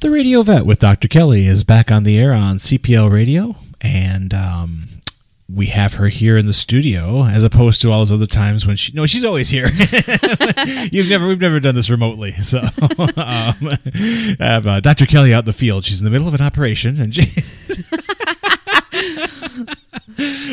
The Radio Vet with Dr. Kelly is back on the air on CPL Radio, and um, we have her here in the studio as opposed to all those other times when she no she's always here you've never we've never done this remotely so um, uh, dr kelly out in the field she's in the middle of an operation and she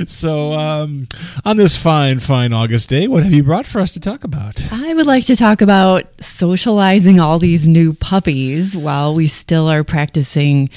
so um, on this fine fine august day what have you brought for us to talk about? I would like to talk about socializing all these new puppies while we still are practicing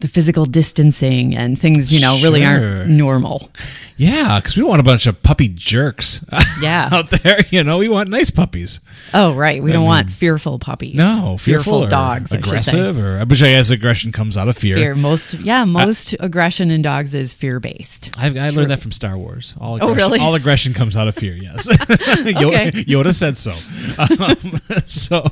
the physical distancing and things, you know, really Sure. aren't normal. yeah because we don't want a bunch of puppy jerks Yeah. out there you know we want nice puppies Oh, right. We I don't mean, want fearful puppies. no fearful, or dogs. I aggressive or which i guess aggression comes out of fear, Fear. Most, yeah, most aggression in dogs is fear based. I, I learned that from Star Wars. All Oh, aggression, really? All aggression comes out of fear. Yes, Yoda, Okay. Yoda said so. Um, so,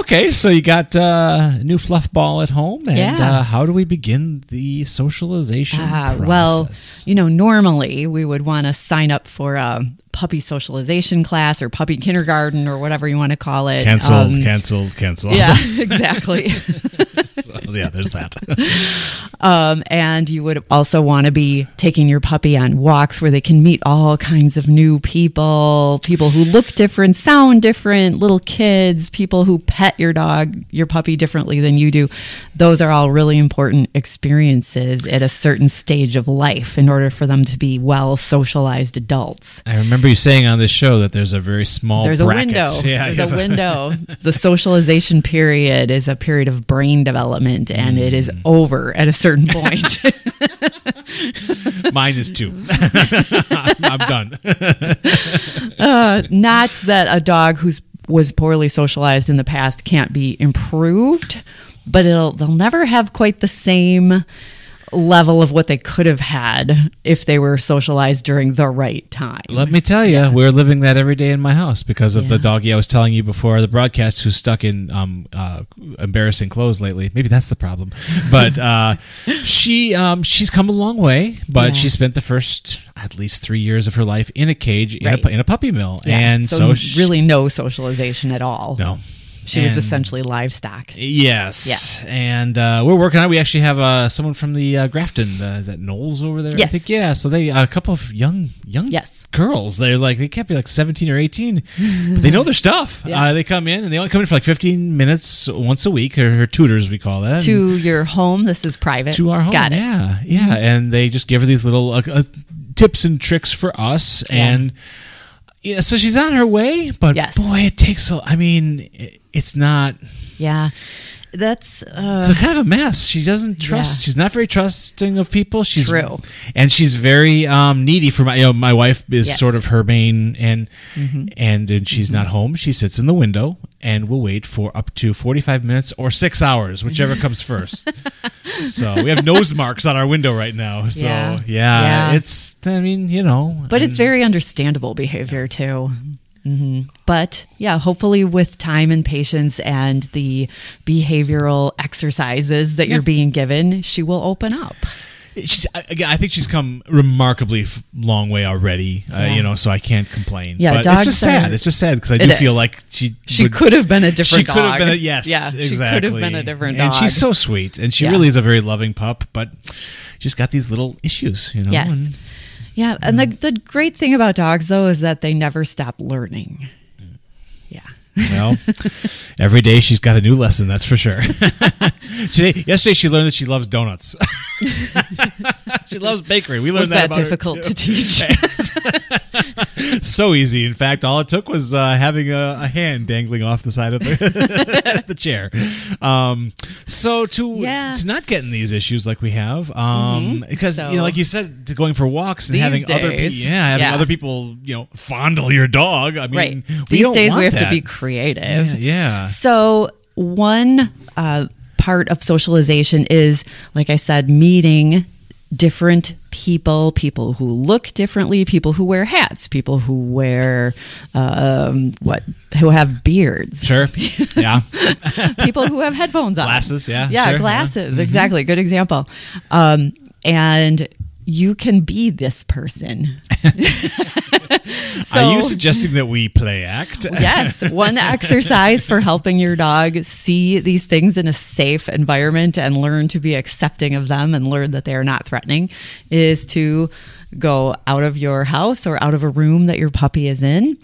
okay, so you got uh, a new fluff ball at home, and Yeah. uh, how do we begin the socialization process? well, you know, normally we would want to sign up for a puppy socialization class or puppy kindergarten or whatever you want to call it. canceled, Um, canceled, canceled. Yeah, exactly. So, yeah, there's that. Um, and you would also want to be taking your puppy on walks where they can meet all kinds of new people, people who look different, sound different, little kids, people who pet your dog, your puppy differently than you do. Those are all really important experiences at a certain stage of life in order for them to be well socialized adults. I remember you saying on this show that there's a very small. There's a window. Yeah, There's a window. the socialization period is a period of brain development, and it is over at a certain point. Mine is two. I'm done. uh, not that a dog who's was poorly socialized in the past can't be improved, but it'll they'll never have quite the same level of what they could have had if they were socialized during the right time. Let me tell you, we're living that every day in my house because of the Yeah. doggy I was telling you before the broadcast who's stuck in um, uh, embarrassing clothes lately. Maybe that's the problem. But uh, she um, she's come a long way, but Yeah. she spent the first at least three years of her life in a cage in, Right. a, in a puppy mill. Yeah, And so, so, she, really no socialization at all. no. She was essentially livestock. Yes. Yeah. And uh, we're working on it. We actually have uh, someone from the uh, Grafton. Uh, is that Knowles over there? I Yes. think. Yeah. So they a couple of young young Yes. girls. They're like they can't be like seventeen or eighteen, but they know their stuff. Yeah. Uh, they come in and they only come in for like fifteen minutes once a week. Or her tutors, we call that. To your home, this is private. to our home. Got it. Yeah, yeah. And they just give her these little uh, uh, tips and tricks for us. And yeah, so she's on her way. But Yes. boy, it takes. A, I mean, it, it's not. Yeah. That's uh, It's a kind of a mess. She doesn't trust. Yeah. She's not very trusting of people. She's True. and she's very um, needy for my. You know, my wife is Yes. Mm-hmm. sort of her main, and and and she's not home. She sits in the window and will wait for up to forty five minutes or six hours, whichever comes first. so we have nose marks on our window right now. So yeah, Yeah. Yeah. it's. I mean, you know, but it's very understandable behavior too. But yeah, hopefully with time and patience and the behavioral exercises that you're being given, she will open up. She's, I- again, I think she's come remarkably long way already. Uh, you know, so I can't complain. Yeah, but it's just sad. are- It's just sad because I do feel is. like she She would- could have been a different She could have been a yes. Yeah, she could have been a different And dog. she's so sweet, and she Yeah. really is a very loving pup. But she's got these little issues. You know. Yes. and- Yeah, and the the great thing about dogs though is that they never stop learning. Well, every day she's got a new lesson. That's for sure. Today, yesterday, she learned that she loves donuts. she loves bakery. We learned Was that, that difficult to teach? so easy. In fact, all it took was uh, having a, a hand dangling off the side of the, the chair. Um, so to Yeah. to not get in these issues like we have, um, because you know, like you said, to going for walks and having other people, yeah, having yeah. other people, you know, fondle your dog. I mean, right. we These don't days we have to that. be creative. Yeah, yeah. So one uh, part of socialization is, like I said, meeting different people, people who look differently, people who wear hats, people who wear um, what, who have beards, Sure. Yeah. people who have headphones on, Glasses, yeah, yeah, sure, yeah. glasses, exactly, good example, um, and. You can be this person. Are you suggesting that we play act? yes, one exercise for helping your dog see these things in a safe environment and learn to be accepting of them and learn that they are not threatening is to go out of your house or out of a room that your puppy is in.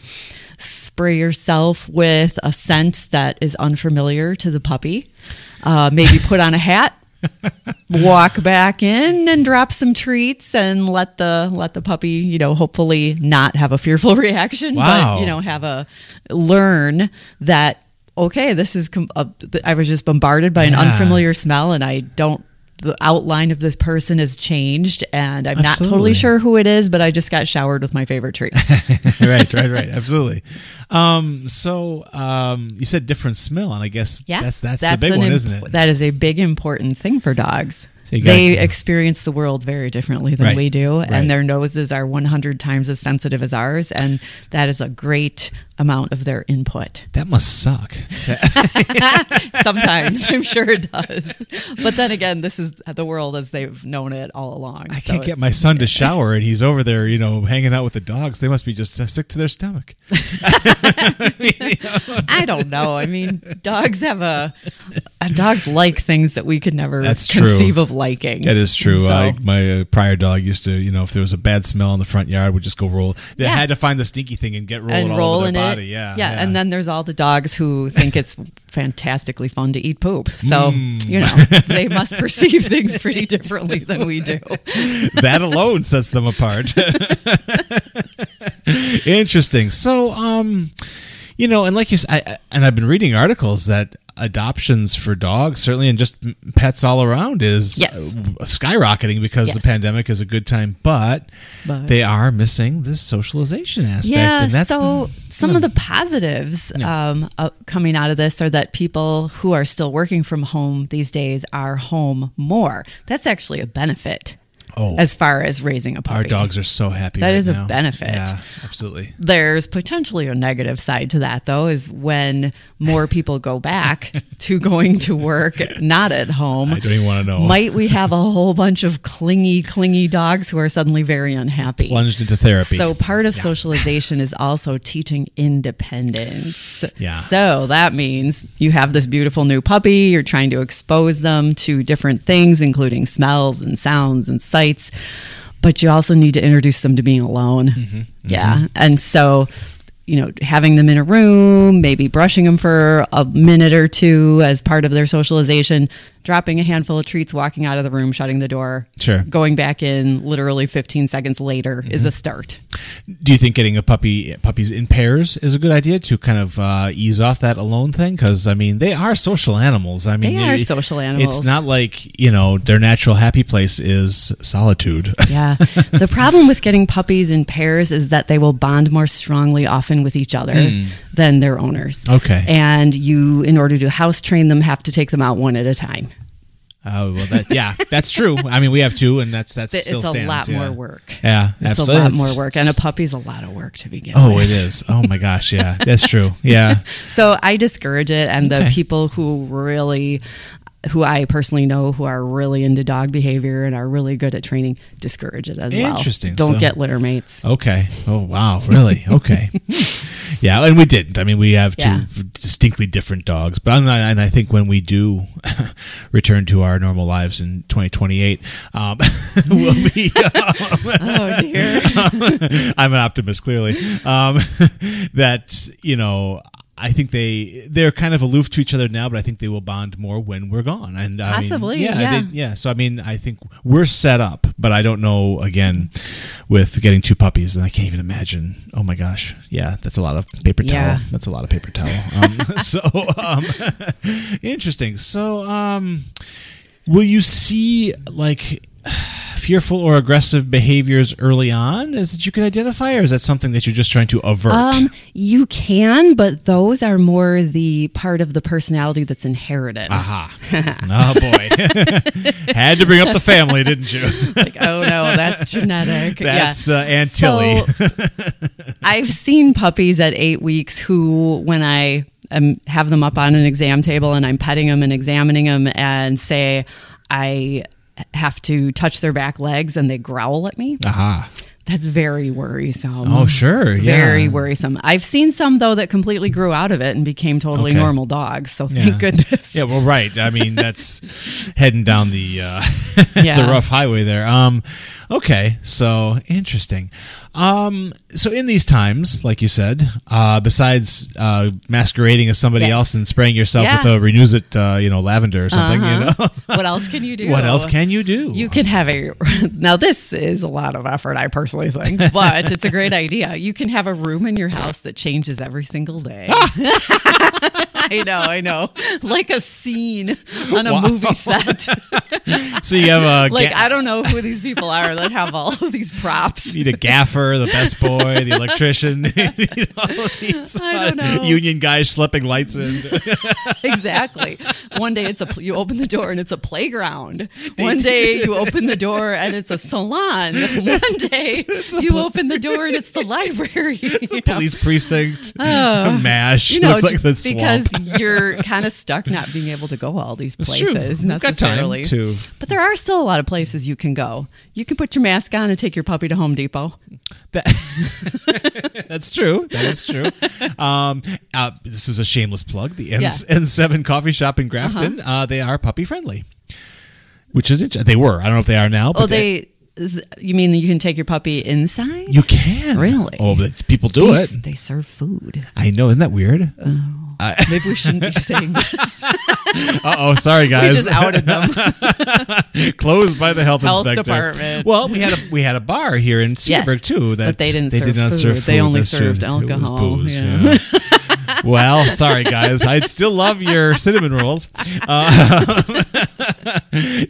Spray yourself with a scent that is unfamiliar to the puppy. Uh, maybe put on a hat walk back in and drop some treats and let the let the puppy you know hopefully not have a fearful reaction Wow. but you know have a learn that okay this is com- uh, th- i was just bombarded by an unfamiliar smell and i don't the outline of this person has changed and i'm not totally sure who it is but i just got showered with my favorite treat right, right, right. Absolutely. Um, so um, you said different smell, and I guess Yeah, that's that's, the big one, imp- isn't it? That is a big important thing for dogs. So they experience the world very differently than Right, we do, right. and their noses are 100 times as sensitive as ours, and that is a great amount of their input. That must suck. Sometimes, I'm sure it does. But then again, this is the world as they've known it all along. I so can't get my son to shower, and he's over there, you know, hanging out with the dogs. They must be just sick to their stomach. I don't know. I mean, dogs have a, uh, dogs like things that we could never That's true. conceive of liking. That is true. So- I, my uh, prior dog used to, you know, if there was a bad smell in the front yard, would just go roll. They Yeah. had to find the stinky thing and get roll and all roll over in their it. body. Yeah, yeah, And then there's all the dogs who think it's fantastically fun to eat poop. So Mm. you know they must perceive things pretty differently than we do. that alone sets them apart. Interesting. So, um, you know, and like you, I- and I've been reading articles that adoptions for dogs, certainly, and just pets all around, is Yes. uh, skyrocketing because the pandemic is a good time, but, But- they are missing this socialization aspect, Yeah. and that's so some of the positives um, uh, coming out of this are that people who are still working from home these days are home more. That's actually a benefit. Oh. as far as raising a puppy. our dogs are so happy. That right is a benefit. Yeah, absolutely. There's potentially a negative side to that, though, is when more people go back to going to work, not at home. I don't even want to know. Might we have a whole bunch of clingy, clingy dogs who are suddenly very unhappy? Plunged into therapy. So part of socialization is also teaching independence. Yeah. So that means you have this beautiful new puppy, you're trying to expose them to different things, including smells and sounds and sights. But you also need to introduce them to being alone. Mm-hmm. Yeah. And so you know, having them in a room, maybe brushing them for a minute or two as part of their socialization, dropping a handful of treats, walking out of the room, shutting the door, Sure. going back in literally 15 seconds later is Mm-hmm. a start. Do you think getting a puppy puppies in pairs is a good idea to kind of uh, ease off that alone thing? Because I mean, they are social animals. I mean, They are it- social animals. It's not like you know their natural happy place is solitude. Yeah. the problem with getting puppies in pairs is that they will bond more strongly often with each other hmm. than their owners. Okay. And you, in order to house train them, have to take them out one at a time. Oh well, that yeah, that's true. I mean, we have two, and that's that's It's still a stands, lot yeah. more work. Yeah, It's absolutely. a lot more work, and a puppy's a lot of work to begin with. Oh, with. it is. Oh my gosh, yeah, that's true. Yeah, So I discourage it, and the people who really, who I personally know who are really into dog behavior and are really good at training, discourage it as well. Interesting. Don't So- get litter mates. Okay. Oh wow. Really? Okay. yeah, and we didn't. I mean, we have two Yeah. distinctly different dogs, but not, and I think when we do return to our normal lives in 2028, um, we'll be. oh dear. I'm an optimist, clearly. Um, that you know. I think they they're kind of aloof to each other now, but I think they will bond more when we're gone. And I mean, Possibly, yeah, yeah. they- yeah. So I mean, I think we're set up, but I don't know. Again, with getting two puppies, and I can't even imagine. Oh my gosh, yeah, that's a lot of paper towel. Yeah. That's a lot of paper towel. Um, so um, interesting. So um, will you see like fearful or aggressive behaviors early on is that you can identify, or is that something that you're just trying to avert? Um, you can, but those are more the part of the personality that's inherited. Aha. oh boy. Had to bring up the family, didn't you? Like, oh no, that's genetic. That's yeah. uh, Aunt Tilly. So, I've seen puppies at eight weeks who, when I um, have them up on an exam table and I'm petting them and examining them, and say I have to touch their back legs and they growl at me. Aha. That's very worrisome. Oh, sure. Yeah. Very worrisome. I've seen some though that completely grew out of it and became totally Okay. normal dogs. So Yeah. thank goodness. Yeah, well, right. I mean, that's heading down the uh, Yeah. the rough highway there. Um, okay, so interesting. Um, so in these times, like you said, uh, besides uh, masquerading as somebody Yes. else and spraying yourself Yeah. with a renews it, uh, you know, lavender or something, you know, what else can you do? what else can you do? You can have a now. This is a lot of effort, I personally think, but it's a great idea. You can have a room in your house that changes every single day. I know, I know, like a scene on a movie set. so you have a like ga- I don't know who these people are that have all of these props. you need a gaffer, the best boy, the electrician, you know, these, I don't uh, know. union guys slipping lights in. exactly. One day it's a pl- you open the door and it's a playground. One day you open the door and it's a salon. One day you open the door and it's the library. It's a know? police precinct. a mash. you know, Looks like the because you're kind of stuck not being able to go all these places true. We've got time necessarily. to- But there are still a lot of places you can go. You can put your mask on and take your puppy to Home Depot. That's true. That is true. Um, uh, this is a shameless plug. The N- Yeah. Uh-huh. N7 coffee shop in Grafton. uh they are puppy friendly, which is it. They were. I don't know if they are now. But Oh, they. is- You mean you can take your puppy inside? You can Really? Oh, but people do they, it. They serve food. I know. Isn't that weird? Maybe we shouldn't be saying this. Uh oh. Sorry, guys. we just outed them. Closed by the health, Health inspector. department. Well, we had a we had a bar here in Cedarburg too. That but they didn't they serve did not food. serve They only That's true. served It was alcohol, booze, yeah. yeah. well, sorry guys. I'd still love your cinnamon rolls. Uh,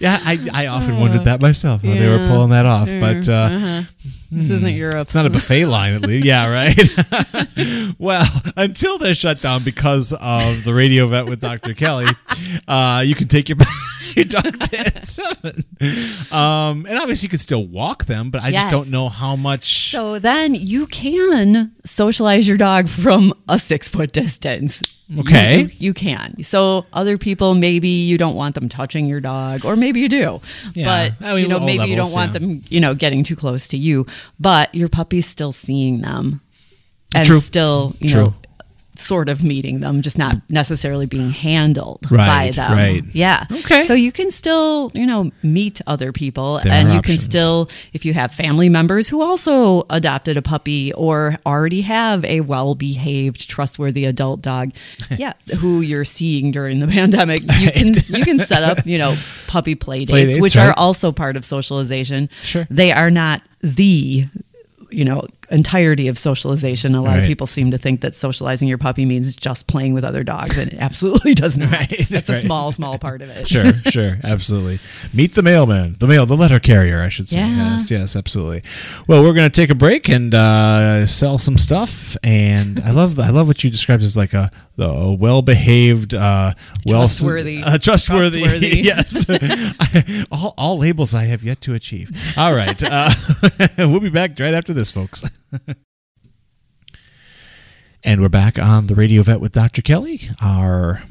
yeah, I, I often wondered that myself how they were Yeah. pulling that off. But uh, This isn't Europe. it's not a buffet line, at least. Yeah, right. well, until they're shut down because of the radio vet with Dr. Kelly, uh, you can take your your dog to at seven. Um, and obviously, you can still walk them, but I Yes. just don't know how much. So then you can socialize your dog from a six foot distance. Okay. You, you can. So other people, maybe you don't want them touching your dog, or maybe you do. Yeah. But I mean, you know, maybe you don't want yeah. them, you know, getting too close to you. But your puppy's still seeing them, and True. still, you True. know, sort of meeting them, just not necessarily being handled by them. right. Yeah. Okay. So you can still, you know, meet other people, There and are you can still, if you have family members who also adopted a puppy or already have a well-behaved, trustworthy adult dog, yeah, who you're seeing during the pandemic, you can you can set up, you know, puppy play dates, Play dates, which right. are also part of socialization. Sure. They are not the you know entirety of socialization. A lot Right. of people seem to think that socializing your puppy means just playing with other dogs, and it absolutely does not. Right, That's a small, small part of it. Sure, sure, absolutely. Meet the mailman, the mail, the letter carrier, I should say. Yeah. Yes, yes, absolutely. Well, we're going to take a break and uh, sell some stuff. And I love, I love what you described as like a, a well-behaved, uh, well, Trustworthy. uh, trustworthy. Trustworthy. yes, all, all labels I have yet to achieve. All right, uh, we'll be back right after this, folks. And we're back on the Radio Vet with Dr. Kelly, our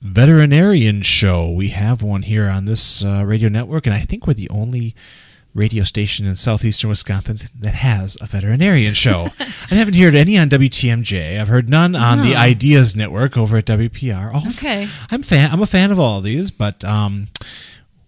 veterinarian show. We have one here on this uh, radio network, and I think we're the only radio station in southeastern Wisconsin that has a veterinarian show. I haven't heard any on WTMJ. I've heard none on the Ideas Network over at WPR. F- Okay. I'm fan. I'm a fan of all these, but um,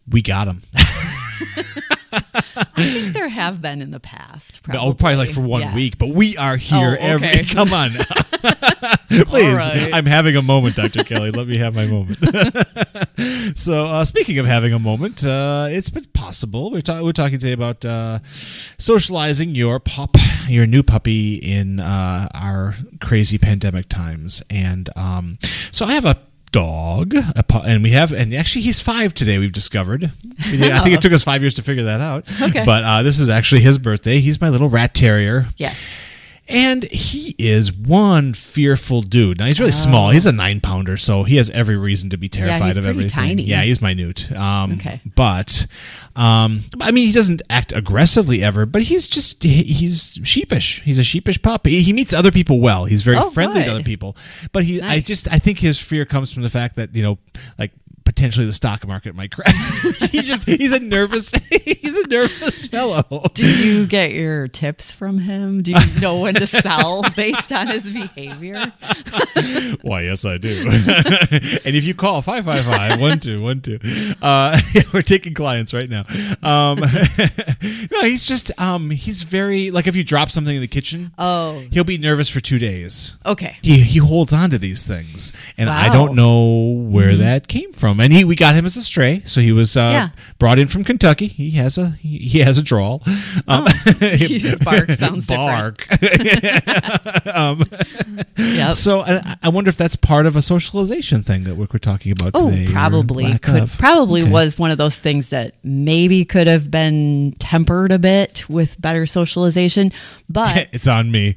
we got them. I think there have been in the past. Probably. Oh, probably like for one Yeah. week, but we are here Oh, every. Come on, please. right. I'm having a moment, Doctor Kelly. Let me have my moment. so, uh, speaking of having a moment, uh, it's possible. We're, ta- we're talking today about uh, socializing your pup, your new puppy, in uh, our crazy pandemic times, and um, so I have a dog. And we have and actually he's five today we've discovered. I think it took us five years to figure that out. Okay. but uh, this is actually his birthday. He's my little rat terrier. Yes. And he is one fearful dude. Now he's really small. He's a nine pounder, so he has every reason to be terrified yeah, he's of pretty everything. tiny. Yeah, he's minute. Um, Okay. but um, I mean, he doesn't act aggressively ever, but he's just he's sheepish. He's a sheepish pup. He, he meets other people well. He's very Oh, friendly to other people, but he I just I think his fear comes from the fact that you know like. Potentially, the stock market might crash. he just—he's a nervous—he's a nervous fellow. Do you get your tips from him? Do you know when to sell based on his behavior? Why, yes, I do. and if you call 555 1212, uh, we're taking clients right now. Um, no, he's just, um, he's very, like if you drop something in the kitchen, Oh, he'll be nervous for two days. okay. He, he holds on to these things, and I don't know where that came from. And he we got him as a stray, so he was uh, Yeah. brought in from Kentucky. He has a he, he has a drawl. Um, His bark sounds bark. um, Yep. so I, I wonder if that's part of a socialization thing that we're, we're talking about Oh, today. probably could of. probably Okay. was one of those things that maybe could have been tempered a bit with better socialization, but it's on me.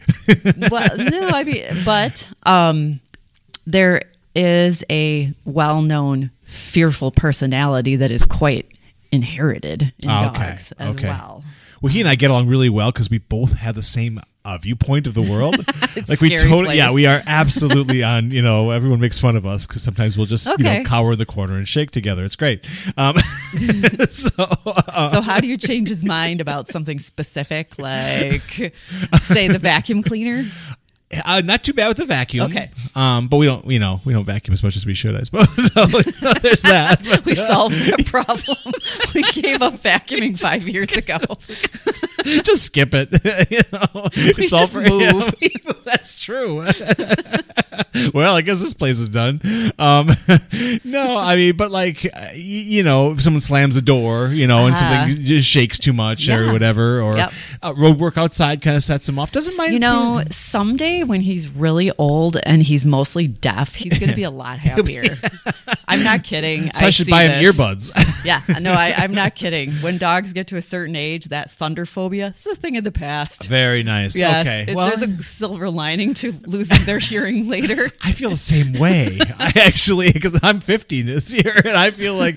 well, no, I mean, but um, there is a well-known fearful personality that is quite inherited in Ah, okay. dogs as okay. well. Well, he and I get along really well because we both have the same uh, viewpoint of the world. Like we totally, yeah, we are absolutely on. You know, everyone makes fun of us because sometimes we'll just you know cower in the corner and shake together. It's great. Um, so uh, So how do you change his mind about something specific, like say the vacuum cleaner? Uh, not too bad with the vacuum. Okay. Um, but we don't, you know, we don't vacuum as much as we should, I suppose. So there's that. But, We solved the problem. we gave up vacuuming five years ago. just skip it. you know, We just move. Yeah, that's true. well, I guess this place is done. Um, no, I mean, but like, uh, you know, if someone slams a door, you know, and Uh-huh. something just shakes too much or whatever, or Yep. uh, road work outside kind of sets them off. Doesn't mind. You know, someday when he's really old and he's mostly deaf, he's going to be a lot happier. I'm not kidding. So I, should see buy him this. earbuds. Yeah, no, I, I'm not kidding. When dogs get to a certain age, that thunder phobia is a thing of the past. Very nice. Yes, okay. it- well, there's a silver lining to losing their hearing later. I feel the same way. I actually, because I'm 50 this year, and I feel like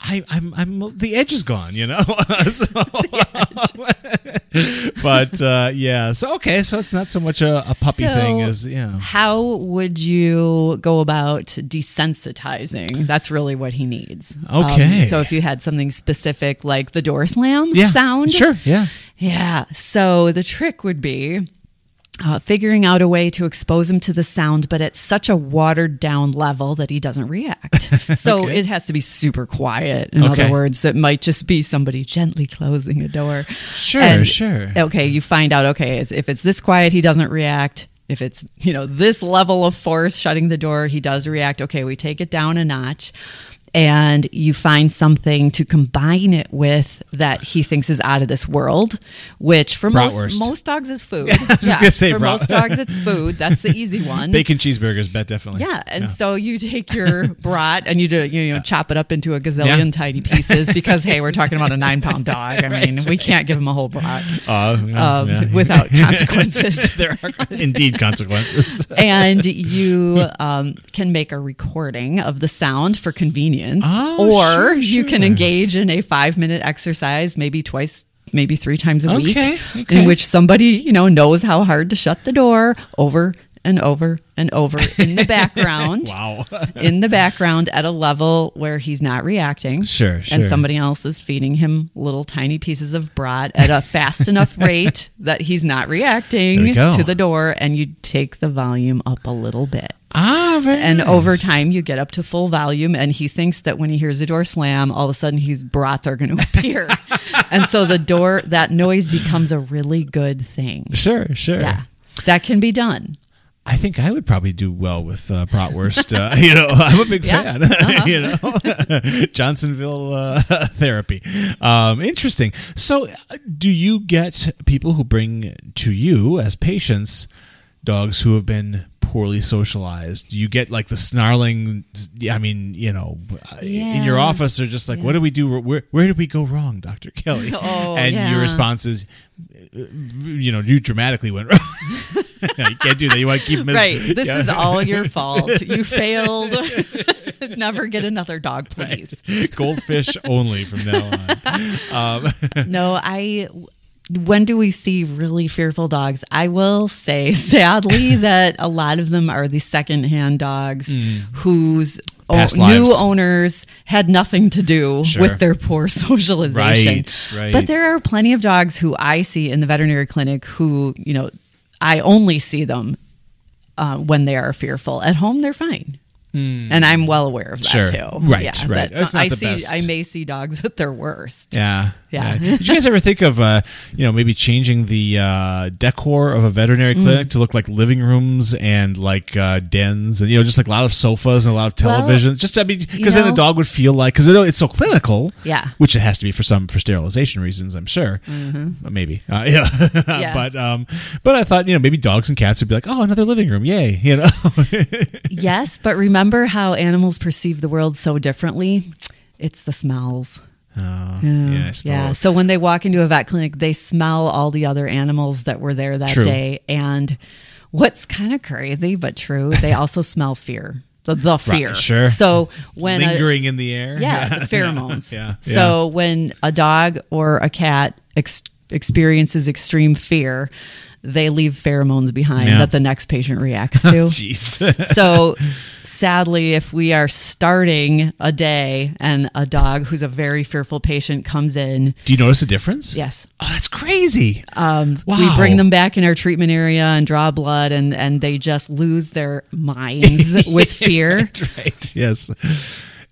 I, I'm, I'm, the edge is gone, you know. so, but uh, yeah, so okay, so it's not so much a, a puppy So, thing as yeah. How would you go about desensitizing? That's really what he needs. Um, Okay. so if you had something specific like the door slam Yeah, sound, Sure, yeah. Yeah. So the trick would be uh, figuring out a way to expose him to the sound, but at such a watered down level that he doesn't react. So Okay. it has to be super quiet. In Okay. other words, it might just be somebody gently closing a door. Sure, sure. Okay. You find out, okay, it's- if it's this quiet, he doesn't react. If it's, you know, this level of force shutting the door, he does react. Okay. We take it down a notch. And you find something to combine it with that he thinks is out of this world, which for most Bratwurst. most dogs is food. gonna say for brat- most dogs it's food. That's the easy one. Bacon cheeseburgers, bet definitely. Yeah, and so you take your brat and you do you know chop it up into a gazillion Yeah. tiny pieces because hey, we're talking about a nine pound dog. I mean, we can't give him a whole brat Uh, yeah, um, yeah. without consequences. there are indeed consequences. and you um, can make a recording of the sound for convenience, Oh, or sure, you can engage in a five minute exercise, maybe twice. Maybe three times a week, Okay, okay. in which somebody you know knows how hard to shut the door over and over and over in the background. wow. in the background at a level where he's not reacting. Sure, And somebody else is feeding him little tiny pieces of brat at a fast enough rate that he's not reacting to the door, and you take the volume up a little bit. Ah, very And nice. over time, you get up to full volume, and he thinks that when he hears a door slam, all of a sudden his brats are going to appear. and so the door, that noise becomes a really good thing. Sure, sure. Yeah, that can be done. I think I would probably do well with uh, bratwurst. Uh, you know, I'm a big Yeah. fan. Uh-huh. you know, Johnsonville uh, therapy. Um, interesting. So, uh, do you get people who bring to you as patients dogs who have been poorly socialized? You get like the snarling? I mean, you know, uh in your office, they're just like, "What do we do? Where where did we go wrong, Doctor Kelly?" Oh, and yeah. your response is, you know, you dramatically went wrong. you can't do that. You want to keep them Right. This Yeah. is all your fault. You failed. Never get another dog, please. goldfish only from now on. Um, No, I. When do we see really fearful dogs? I will say, sadly, that a lot of them are the secondhand dogs whose o-. New owners had nothing to do Sure. with their poor socialization. Right, right. But there are plenty of dogs who I see in the veterinary clinic who, you know, I only see them uh, when they are fearful. At home, they're fine. And I'm well aware of that. Sure. too. Right, Yeah, right. that's- That's not I the see. best. I may see dogs at their worst. yeah, Yeah. Did you guys ever think of, uh, you know, maybe changing the uh, decor of a veterinary Mm. clinic to look like living rooms and like uh, dens, and you know, just like a lot of sofas and a lot of Well, televisions? just I mean, because then know- a dog would feel like because it's so clinical. Yeah. which it has to be for some for sterilization reasons, I'm sure. Uh, Maybe, uh, yeah. Mm-hmm. Yeah. but um, but I thought you know maybe dogs and cats would be like, oh, another living room, yay, you know. Yes, but remember how animals perceive the world so differently? It's the smells. Oh, yeah, I. Yeah. So when they walk into a vet clinic, they smell all the other animals that were there that True. day. And what's kind of crazy but true, they also smell fear. The, the fear. sure. So when a, lingering in the air. yeah, the pheromones. Yeah, So when a dog or a cat ex- experiences extreme fear, they leave pheromones behind Yeah. that the next patient reacts to. So sadly if we are starting a day and a dog who's a very fearful patient comes in Do you notice a difference? yes Oh, that's crazy. um, Wow. we bring them back in our treatment area and draw blood and, and they just lose their minds with fear That's right. Yes.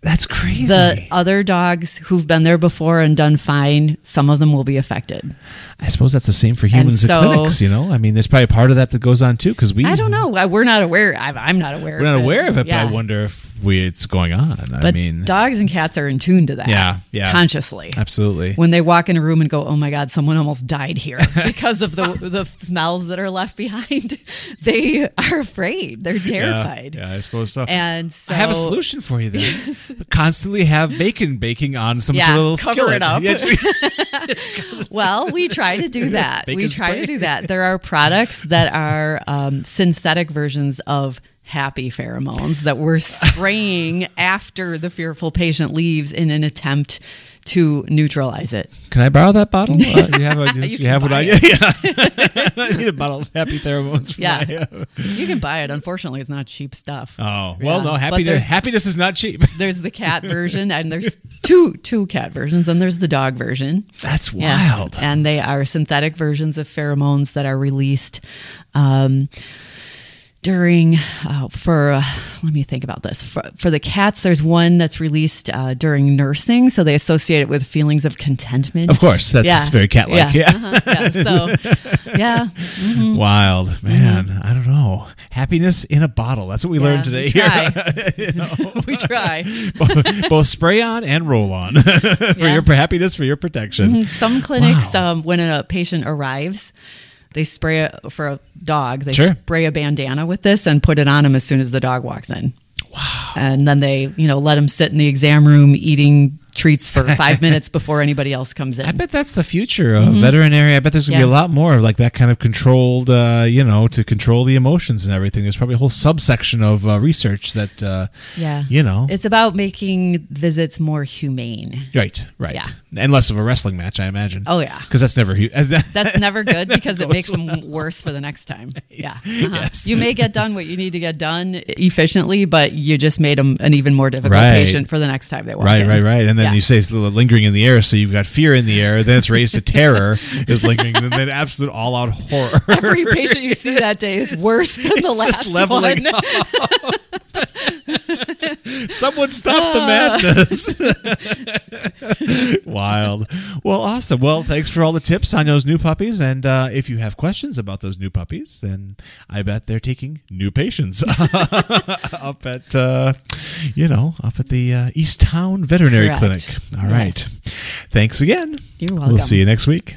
That's crazy. the other dogs who've been there before and done fine some of them will be affected I suppose that's the same for humans so- in clinics. You know, I mean, there's probably part of that that goes on too because we. i don't know we're not aware I, i'm not aware We're not of it. aware of it, Yeah. but I wonder if we it's going on. I but mean, dogs and cats are in tune to that Yeah, yeah. consciously absolutely. when they walk in a room and go, "Oh my God, someone almost died here because of the the smells that are left behind," they are afraid. They're terrified. Yeah, yeah, I suppose so. And so I have a solution for you then. Constantly have bacon baking on some Yeah, sort of little cover skillet. it up. Yeah, Well, we try to do that. we try spray. to do that. There are products that are um, synthetic versions of happy pheromones that we're spraying after the fearful patient leaves in an attempt to neutralize it. Can I borrow that bottle? Uh, you have, a, you can have what I it. Yeah, I need a bottle of happy pheromones. For Yeah. my, uh, You can buy it. Unfortunately, it's not cheap stuff. oh well, Yeah. no happiness. Happiness is not cheap. There's the cat version, and there's two two cat versions, and there's the dog version. That's Yes. wild. And they are synthetic versions of pheromones that are released. Um, during uh, for uh, let me think about this for, for the cats there's one that's released uh, during nursing so they associate it with feelings of contentment Of course, that's very cat-like, yeah. uh-huh, yeah. so yeah mm-hmm. Wild man, I don't know. Happiness in a bottle. That's what we Yeah, learned today. we try. You know? we try both, both spray on and roll on for Yeah. Mm-hmm. your happiness, for your protection. some clinics um, when a patient arrives they spray it for a dog they Sure. spray a bandana with this and put it on him as soon as the dog walks in wow and then they you know let him sit in the exam room eating treats for five minutes before anybody else comes in I bet that's the future of veterinary. I bet there's gonna be a Mm-hmm. Lot more of like that kind of controlled, uh, you know, to control the emotions and everything. There's probably a whole subsection of uh, research that, uh, yeah you know, it's about making visits more humane right, right, Yeah. and less of a wrestling match, I imagine. Oh, yeah. because that's never. hu- That's never good because it makes them worse for the next time. Yeah. Uh-huh. Yes. You may get done what you need to get done efficiently, but you just made them an even more difficult Right. patient for the next time they walk Right, in. right, right. And then Yeah. You say it's lingering in the air, so you've got fear in the air. Then it's raised to terror is lingering, and then absolute all-out horror. Every patient you see that day is worse than the It's last one. Someone stop the madness. Wild. Well, awesome. Well, thanks for all the tips on those new puppies. And uh, if you have questions about those new puppies, then I bet they're taking new patients up at, uh, you know, up at the uh, East Town Veterinary Correct. Clinic. All Yes. right. Thanks again. You're welcome. We'll see you next week.